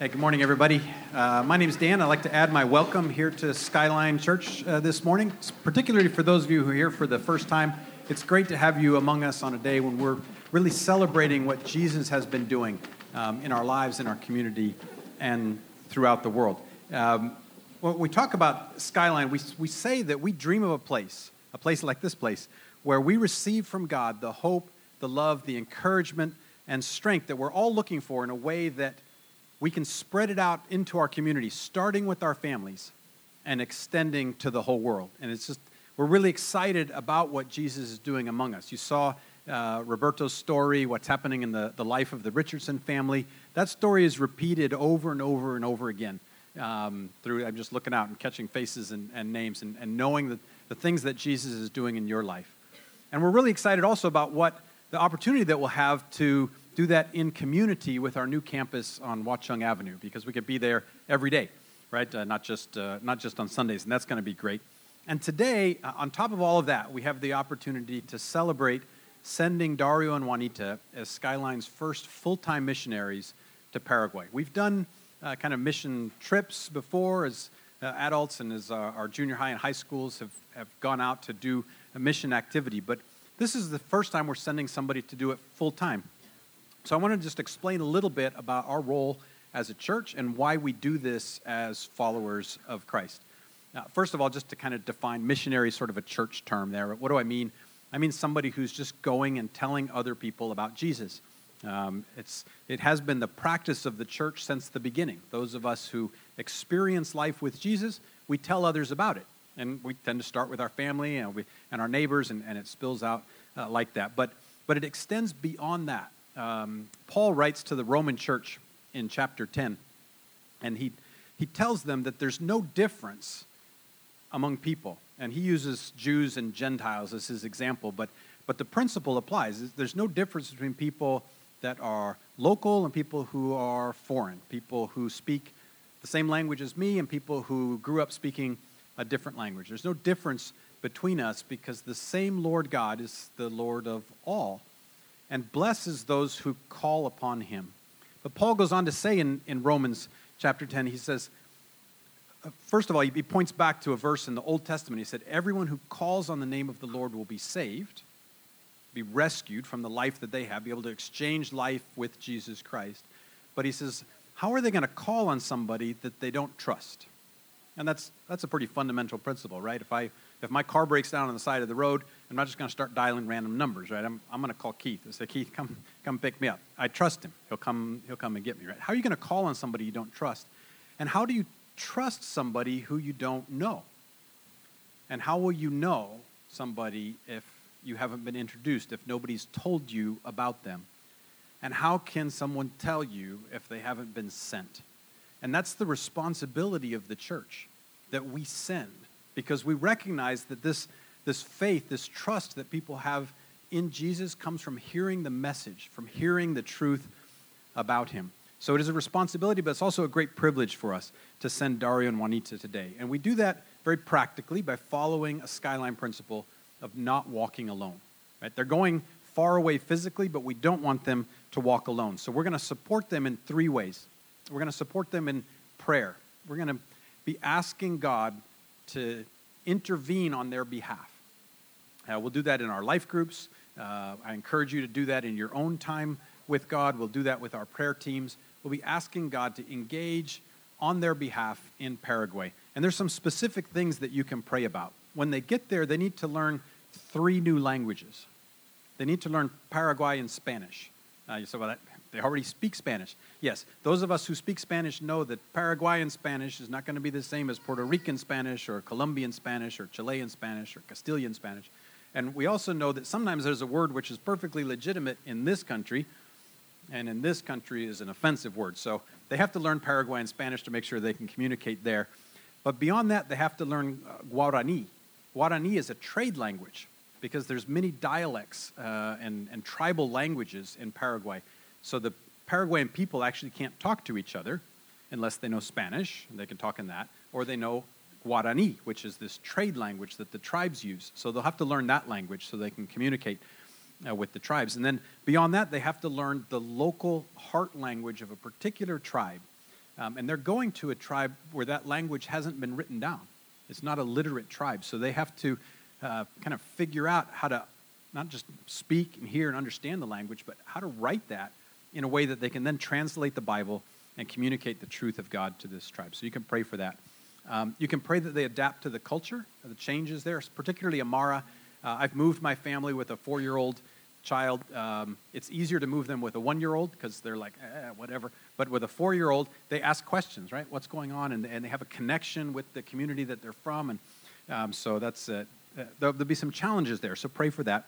Hey, good morning, everybody. Uh, my name is Dan. I'd like to add my welcome here to Skyline Church uh, this morning, particularly for those of you who are here for the first time. It's great to have you among us on a day when we're really celebrating what Jesus has been doing um, in our lives, in our community, and throughout the world. Um, when we talk about Skyline, we, we say that we dream of a place, a place like this place, where we receive from God the hope, the love, the encouragement, and strength that we're all looking for in a way that we can spread it out into our community, starting with our families and extending to the whole world. And it's just, we're really excited about what Jesus is doing among us. You saw uh, Roberto's story, what's happening in the, the life of the Richardson family. That story is repeated over and over and over again. Um, through I'm just looking out and catching faces and, and names and, and knowing the, the things that Jesus is doing in your life. And we're really excited also about what the opportunity that we'll have to do that in community with our new campus on Watchung Avenue because we could be there every day, right? Uh, not, just, uh, not just on Sundays, and that's going to be great. And today, uh, on top of all of that, we have the opportunity to celebrate sending Dario and Juanita as Skyline's first full time missionaries to Paraguay. We've done uh, kind of mission trips before as uh, adults and as our, our junior high and high schools have, have gone out to do a mission activity, but this is the first time we're sending somebody to do it full time. So I want to just explain a little bit about our role as a church and why we do this as followers of Christ. Now, first of all, just to kind of define missionary, sort of a church term there. What do I mean? I mean somebody who's just going and telling other people about Jesus. Um, it's, it has been the practice of the church since the beginning. Those of us who experience life with Jesus, we tell others about it. And we tend to start with our family and, we, and our neighbors, and, and it spills out uh, like that. But, but it extends beyond that um, Paul writes to the Roman church in chapter 10, and he, he tells them that there's no difference among people. And he uses Jews and Gentiles as his example, but, but the principle applies. There's no difference between people that are local and people who are foreign, people who speak the same language as me and people who grew up speaking a different language. There's no difference between us because the same Lord God is the Lord of all and blesses those who call upon him. But Paul goes on to say in, in Romans chapter 10, he says, uh, first of all, he points back to a verse in the Old Testament. He said, Everyone who calls on the name of the Lord will be saved, be rescued from the life that they have, be able to exchange life with Jesus Christ. But he says, How are they going to call on somebody that they don't trust? And that's, that's a pretty fundamental principle, right? If, I, if my car breaks down on the side of the road, I'm not just going to start dialing random numbers, right? I'm, I'm going to call Keith and say, Keith, come, come pick me up. I trust him. He'll come, he'll come and get me, right? How are you going to call on somebody you don't trust? And how do you trust somebody who you don't know? And how will you know somebody if you haven't been introduced, if nobody's told you about them? And how can someone tell you if they haven't been sent? And that's the responsibility of the church that we send because we recognize that this, this faith, this trust that people have in Jesus comes from hearing the message, from hearing the truth about him. So it is a responsibility, but it's also a great privilege for us to send Dario and Juanita today. And we do that very practically by following a skyline principle of not walking alone. Right? They're going far away physically, but we don't want them to walk alone. So we're going to support them in three ways. We're going to support them in prayer. We're going to be asking God to intervene on their behalf. Uh, we'll do that in our life groups. Uh, I encourage you to do that in your own time with God. We'll do that with our prayer teams. We'll be asking God to engage on their behalf in Paraguay. And there's some specific things that you can pray about. When they get there, they need to learn three new languages. They need to learn Paraguayan Spanish. Uh, you say, well, that, they already speak Spanish. Yes, those of us who speak Spanish know that Paraguayan Spanish is not going to be the same as Puerto Rican Spanish or Colombian Spanish or Chilean Spanish or Castilian Spanish. And we also know that sometimes there's a word which is perfectly legitimate in this country, and in this country is an offensive word. So they have to learn Paraguayan Spanish to make sure they can communicate there. But beyond that, they have to learn uh, Guarani. Guarani is a trade language because there's many dialects uh, and, and tribal languages in Paraguay. So the Paraguayan people actually can't talk to each other unless they know Spanish, they can talk in that, or they know Guarani, which is this trade language that the tribes use. So they'll have to learn that language so they can communicate uh, with the tribes. And then beyond that, they have to learn the local heart language of a particular tribe. Um, and they're going to a tribe where that language hasn't been written down. It's not a literate tribe. So they have to uh, kind of figure out how to not just speak and hear and understand the language, but how to write that in a way that they can then translate the Bible and communicate the truth of God to this tribe. So you can pray for that. Um, you can pray that they adapt to the culture, the changes there, particularly Amara. Uh, I've moved my family with a four year old child. Um, it's easier to move them with a one year old because they're like, eh, whatever. But with a four year old, they ask questions, right? What's going on? And, and they have a connection with the community that they're from. And um, so that's, uh, there'll, there'll be some challenges there. So pray for that.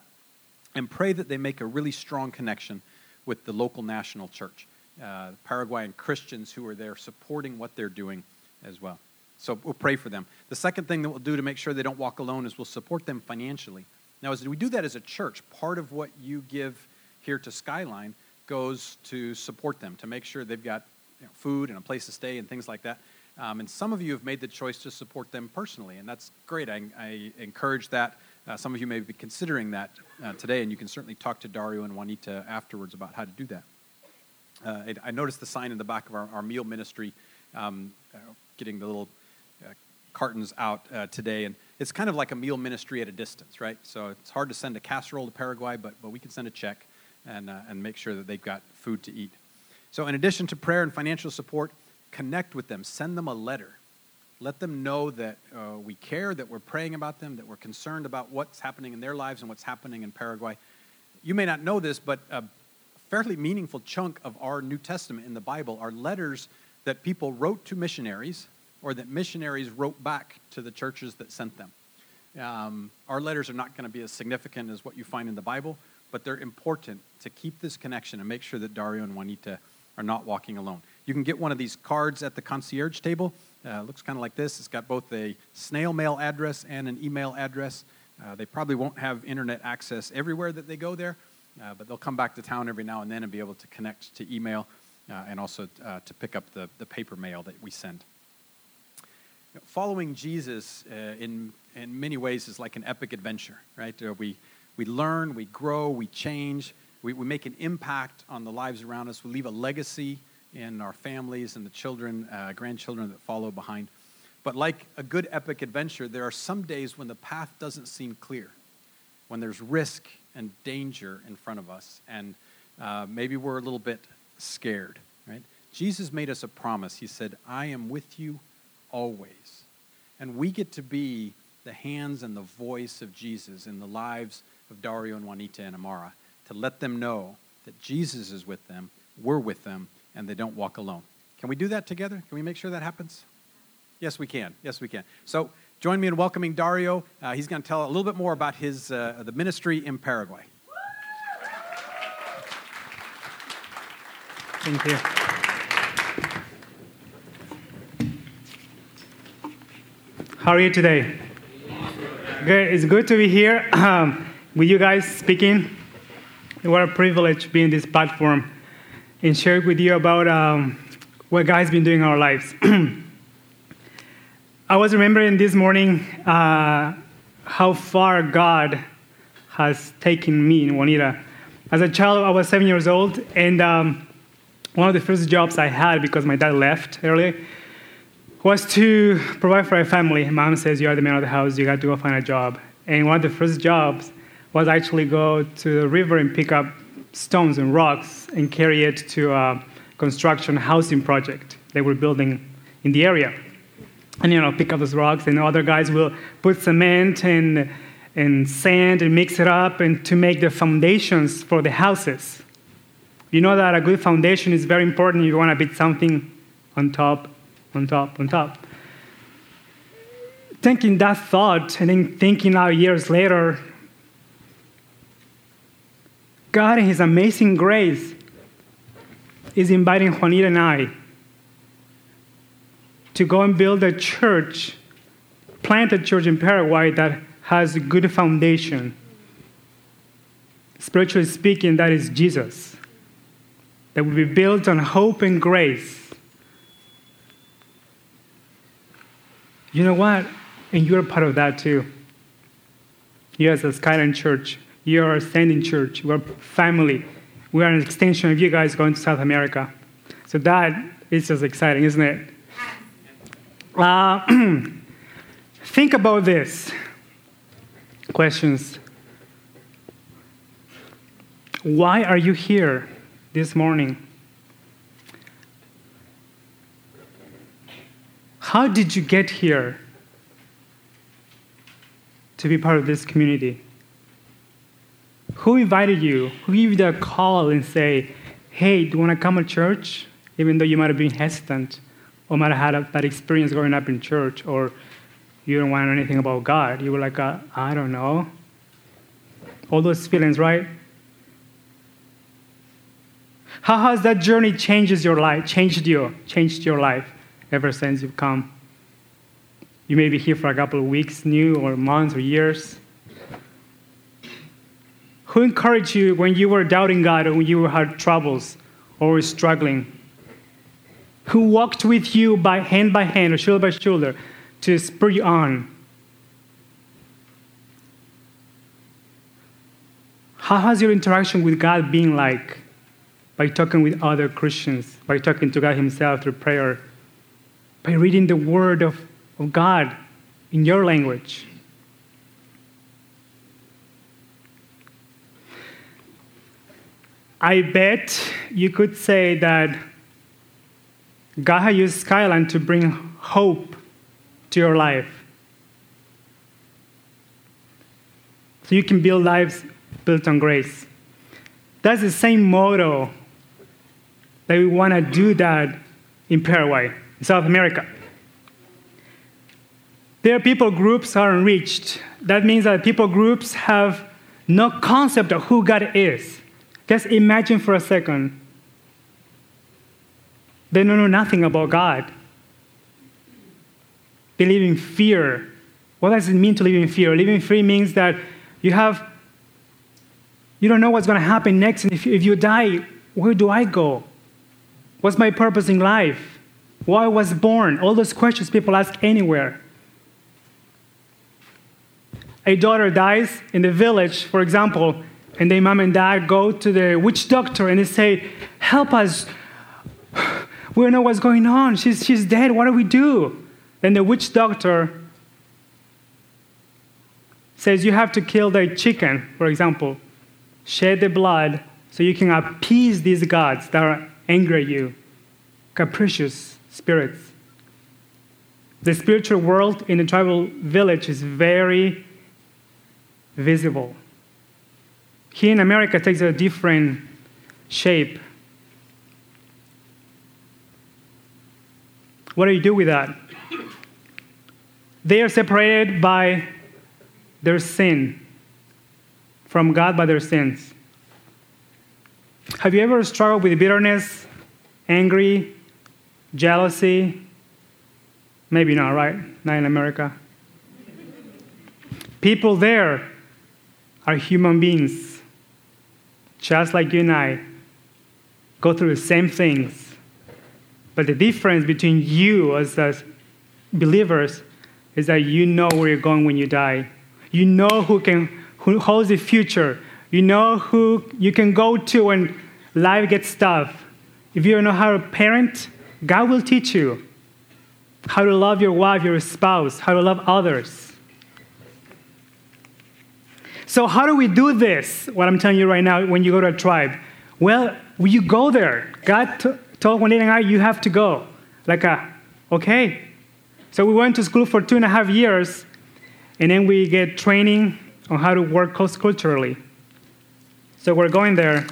And pray that they make a really strong connection with the local national church, uh, Paraguayan Christians who are there supporting what they're doing as well. So we'll pray for them. The second thing that we'll do to make sure they don't walk alone is we'll support them financially. Now, as we do that as a church, part of what you give here to Skyline goes to support them, to make sure they've got you know, food and a place to stay and things like that. Um, and some of you have made the choice to support them personally, and that's great. I, I encourage that. Uh, some of you may be considering that uh, today, and you can certainly talk to Dario and Juanita afterwards about how to do that. Uh, I noticed the sign in the back of our, our meal ministry, um, uh, getting the little uh, cartons out uh, today, and it's kind of like a meal ministry at a distance, right? So it's hard to send a casserole to Paraguay, but, but we can send a check and, and make sure that they've got food to eat. So, in addition to prayer and financial support, connect with them, send them a letter. Let them know that uh, we care, that we're praying about them, that we're concerned about what's happening in their lives and what's happening in Paraguay. You may not know this, but a fairly meaningful chunk of our New Testament in the Bible are letters that people wrote to missionaries or that missionaries wrote back to the churches that sent them. Um, our letters are not going to be as significant as what you find in the Bible, but they're important to keep this connection and make sure that Dario and Juanita are not walking alone. You can get one of these cards at the concierge table. Uh, looks kind of like this. It's got both a snail mail address and an email address. Uh, they probably won't have internet access everywhere that they go there, uh, but they'll come back to town every now and then and be able to connect to email uh, and also uh, to pick up the, the paper mail that we send. Following Jesus uh, in, in many ways is like an epic adventure, right? We, we learn, we grow, we change, we, we make an impact on the lives around us, we leave a legacy in our families and the children, uh, grandchildren that follow behind. But like a good epic adventure, there are some days when the path doesn't seem clear, when there's risk and danger in front of us, and uh, maybe we're a little bit scared, right? Jesus made us a promise. He said, I am with you always. And we get to be the hands and the voice of Jesus in the lives of Dario and Juanita and Amara to let them know that Jesus is with them, we're with them, and they don't walk alone. Can we do that together? Can we make sure that happens? Yes, we can. Yes, we can. So join me in welcoming Dario. Uh, he's going to tell a little bit more about his uh, the ministry in Paraguay. Thank you. How are you today? Good. It's good to be here um, with you guys speaking. What a privilege being this platform and share with you about um, what God's been doing in our lives. I was remembering this morning uh, how far God has taken me in Juanita. As a child, I was seven years old, and um, one of the first jobs I had because my dad left early was to provide for a family. Mom says, You are the man of the house, you got to go find a job. And one of the first jobs was actually go to the river and pick up stones and rocks and carry it to a construction housing project they were building in the area. And you know, pick up those rocks, and other guys will put cement and, and sand and mix it up and to make the foundations for the houses. You know that a good foundation is very important. You want to build something on top on top, on top. Thinking that thought and then thinking out years later, God in His amazing grace is inviting Juanita and I to go and build a church, plant a church in Paraguay that has a good foundation. Spiritually speaking, that is Jesus. That will be built on hope and grace You know what? And you're part of that too. You as a Skyline Church, you are a standing church, we're family. We are an extension of you guys going to South America. So that is just exciting, isn't it? Uh, think about this. Questions. Why are you here this morning? How did you get here to be part of this community? Who invited you? Who gave you a call and say, hey, do you want to come to church? Even though you might have been hesitant or might have had a bad experience growing up in church or you don't want anything about God. You were like, I don't know. All those feelings, right? How has that journey changes your life, changed you, changed your life? ever since you've come. You may be here for a couple of weeks, new, or months, or years. Who encouraged you when you were doubting God or when you had troubles or struggling? Who walked with you by hand by hand or shoulder by shoulder to spur you on? How has your interaction with God been like? By talking with other Christians, by talking to God Himself through prayer, by reading the Word of, of God in your language. I bet you could say that God has used Skyline to bring hope to your life. So you can build lives built on grace. That's the same motto that we want to do that in Paraguay. In South America. Their people groups are unreached. That means that people groups have no concept of who God is. Just imagine for a second. They don't know nothing about God. They live in fear. What does it mean to live in fear? Living in fear means that you have, you don't know what's going to happen next. And if, if you die, where do I go? What's my purpose in life? why I was born, all those questions people ask anywhere. A daughter dies in the village, for example, and then mom and dad go to the witch doctor and they say, Help us. We don't know what's going on. She's, she's dead. What do we do? Then the witch doctor says, You have to kill the chicken, for example, shed the blood so you can appease these gods that are angry at you, capricious spirits. The spiritual world in the tribal village is very visible. Here in America, takes a different shape. What do you do with that? They are separated by their sin from God by their sins. Have you ever struggled with bitterness, angry, Jealousy? Maybe not, right? Not in America. People there are human beings, just like you and I, go through the same things. But the difference between you as, as believers is that you know where you're going when you die. You know who can who holds the future. You know who you can go to when life gets tough. If you don't know how to parent, God will teach you how to love your wife, your spouse, how to love others. So, how do we do this? What I'm telling you right now, when you go to a tribe, well, you go there. God t- told Juanita and I, you have to go. Like, a, okay. So we went to school for two and a half years, and then we get training on how to work cross culturally. So we're going there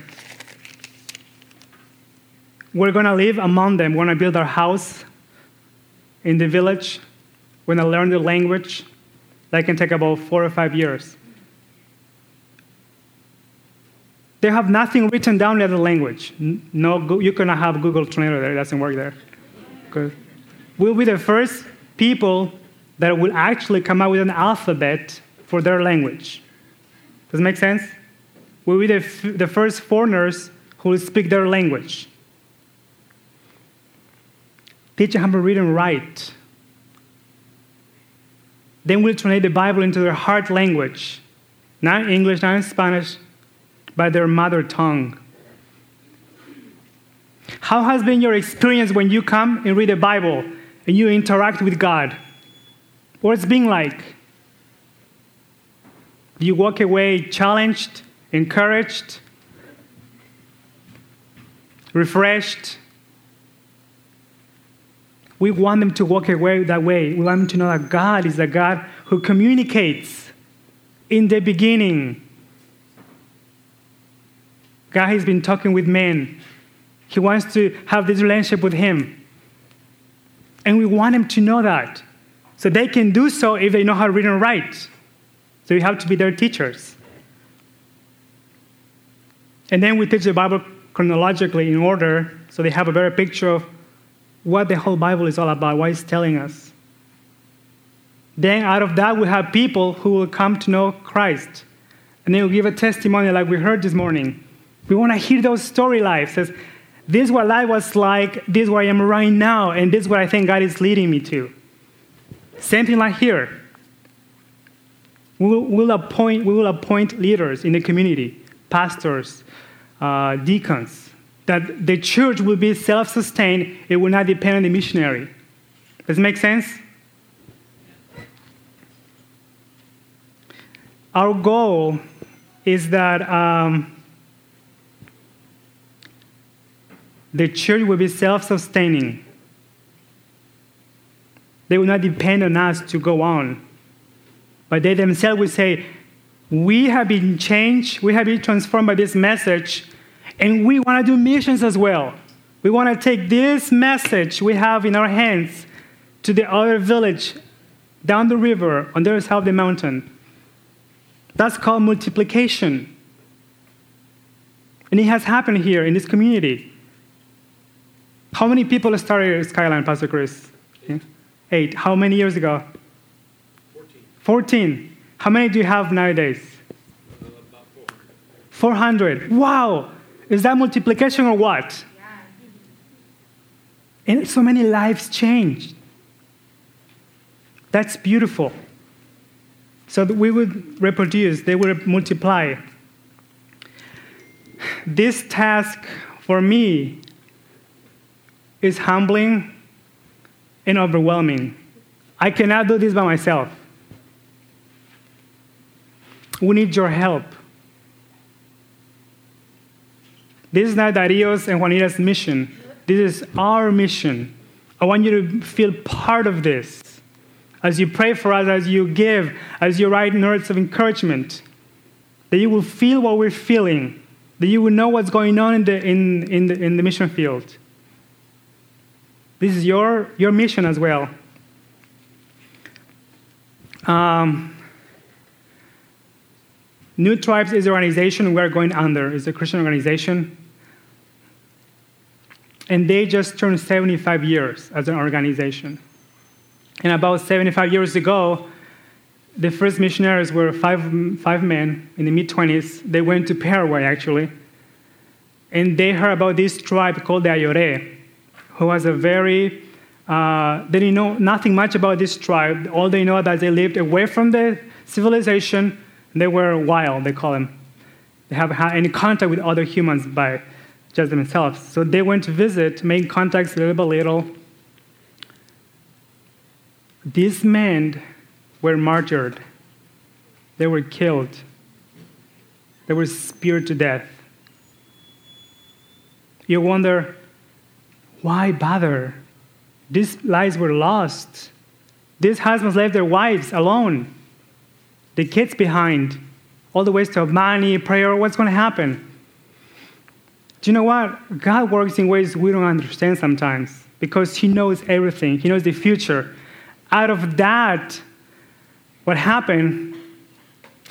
we're going to live among them. We're going to build our house in the village. We're going to learn the language. That can take about four or five years. They have nothing written down in the language. No, you cannot have Google Translator there. It doesn't work there. Because we'll be the first people that will actually come out with an alphabet for their language. Does it make sense? We'll be the, f- the first foreigners who will speak their language teach them how to read and write. Then we'll translate the Bible into their heart language, not in English, not in Spanish, but their mother tongue. How has been your experience when you come and read the Bible and you interact with God? What's it been like? Do you walk away challenged, encouraged, refreshed? We want them to walk away that way. We want them to know that God is a God who communicates in the beginning. God has been talking with men. He wants to have this relationship with Him. And we want them to know that. So they can do so if they know how to read and write. So you have to be their teachers. And then we teach the Bible chronologically in order so they have a better picture of what the whole Bible is all about, what it's telling us. Then out of that, we have people who will come to know Christ. And they will give a testimony like we heard this morning. We want to hear those story lives. Says, this is what life was like, this is where I am right now, and this is what I think God is leading me to. Same thing like here. We will, we'll appoint, we will appoint leaders in the community, pastors, uh, deacons, that the church will be self sustained, it will not depend on the missionary. Does it make sense? Our goal is that um, the church will be self sustaining. They will not depend on us to go on. But they themselves will say, We have been changed, we have been transformed by this message, and we want to do missions as well. We want to take this message we have in our hands to the other village down the river on the other side of the mountain. That's called multiplication. And it has happened here in this community. How many people started Skyline, Pastor Chris? Eight. Eight. How many years ago? 14. 14. How many do you have nowadays? Uh, about 400. 400. Wow. Is that multiplication or what? Yeah. And so many lives changed. That's beautiful. So that we would reproduce, they would multiply. This task for me is humbling and overwhelming. I cannot do this by myself. We need your help. This is not Dario's and Juanita's mission. This is our mission. I want you to feel part of this. As you pray for us, as you give, as you write notes of encouragement, that you will feel what we're feeling, that you will know what's going on in the, in, in the, in the mission field. This is your, your mission as well. Um, New Tribes is an organization we're going under. It's a Christian organization. And they just turned 75 years as an organization. And about 75 years ago, the first missionaries were five, five men in the mid 20s. They went to Paraguay, actually. And they heard about this tribe called the Ayore who was a very, uh, they didn't know nothing much about this tribe. All they know that they lived away from the civilization. They were wild, they call them. They haven't had any contact with other humans by just themselves. So they went to visit, make contacts little by little. These men were martyred. They were killed. They were speared to death. You wonder, why bother? These lives were lost. These husbands left their wives alone, the kids behind, all the waste of money, prayer, what's going to happen? Do you know what? God works in ways we don't understand sometimes because He knows everything, He knows the future. Out of that, what happened,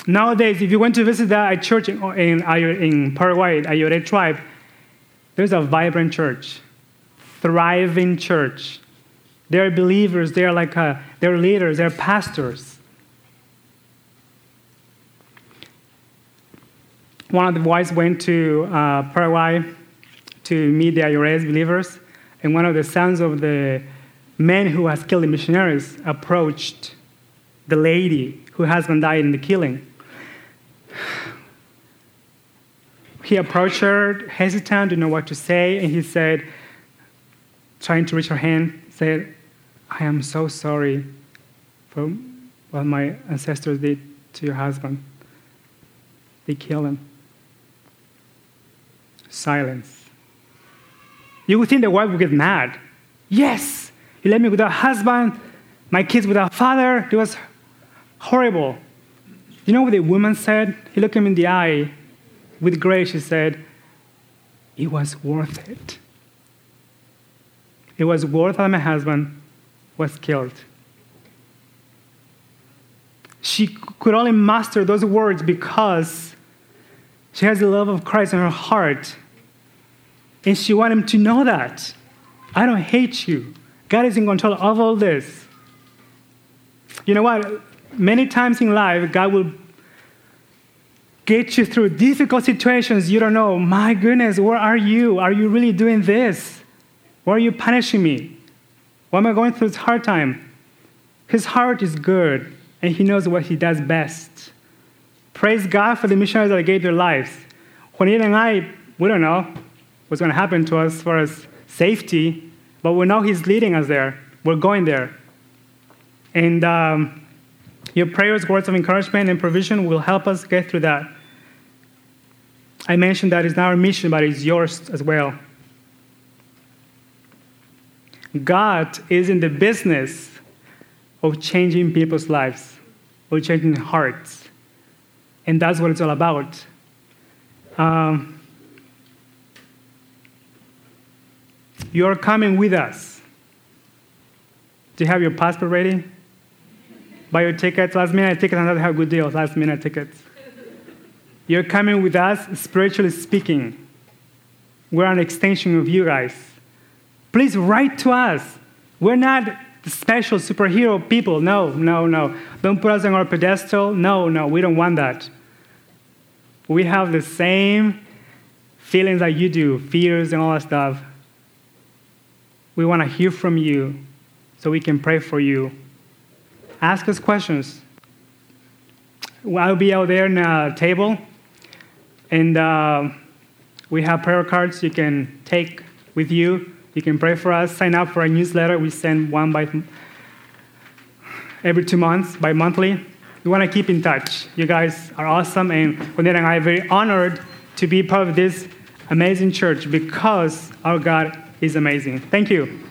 nowadays, if you went to visit that church in, in, in Paraguay, Ayore tribe, there's a vibrant church thriving church. They're believers, they're like a, uh, they're leaders, they're pastors. One of the boys went to uh, Paraguay to meet the Ayores believers, and one of the sons of the men who has killed the missionaries approached the lady whose husband died in the killing. he approached her, hesitant, didn't know what to say, and he said, trying to reach her hand, said, I am so sorry for what my ancestors did to your husband. They killed him. Silence. You would think the wife would get mad. Yes, you left me without a husband, my kids without a father. It was horrible. You know what the woman said? He looked him in the eye. With grace, she said, It was worth it. It was worth that my husband was killed. She could only master those words because she has the love of Christ in her heart. And she wanted him to know that. I don't hate you. God is in control of all this. You know what? Many times in life, God will get you through difficult situations. You don't know, my goodness, where are you? Are you really doing this? Why are you punishing me? Why am I going through this hard time? His heart is good, and he knows what he does best. Praise God for the missionaries that gave their lives. Juanita and I, we don't know what's going to happen to us as far as safety, but we know He's leading us there. We're going there. And um, your prayers, words of encouragement, and provision will help us get through that. I mentioned that it's not our mission, but it's yours as well. God is in the business of changing people's lives, of changing hearts. And that's what it's all about. Um, you're coming with us. Do you have your passport ready? Buy your tickets. Last minute tickets, and have good deals. Last minute tickets. You're coming with us, spiritually speaking. We're an extension of you guys. Please write to us. We're not special superhero people. No, no, no. Don't put us on our pedestal. No, no, we don't want that. We have the same feelings that you do, fears and all that stuff. We want to hear from you so we can pray for you. Ask us questions. I'll be out there in a table, and uh, we have prayer cards you can take with you. You can pray for us. Sign up for our newsletter. We send one by every two months, bi monthly. We want to keep in touch. You guys are awesome, and Juanita and I are very honored to be part of this amazing church because our God is amazing. Thank you.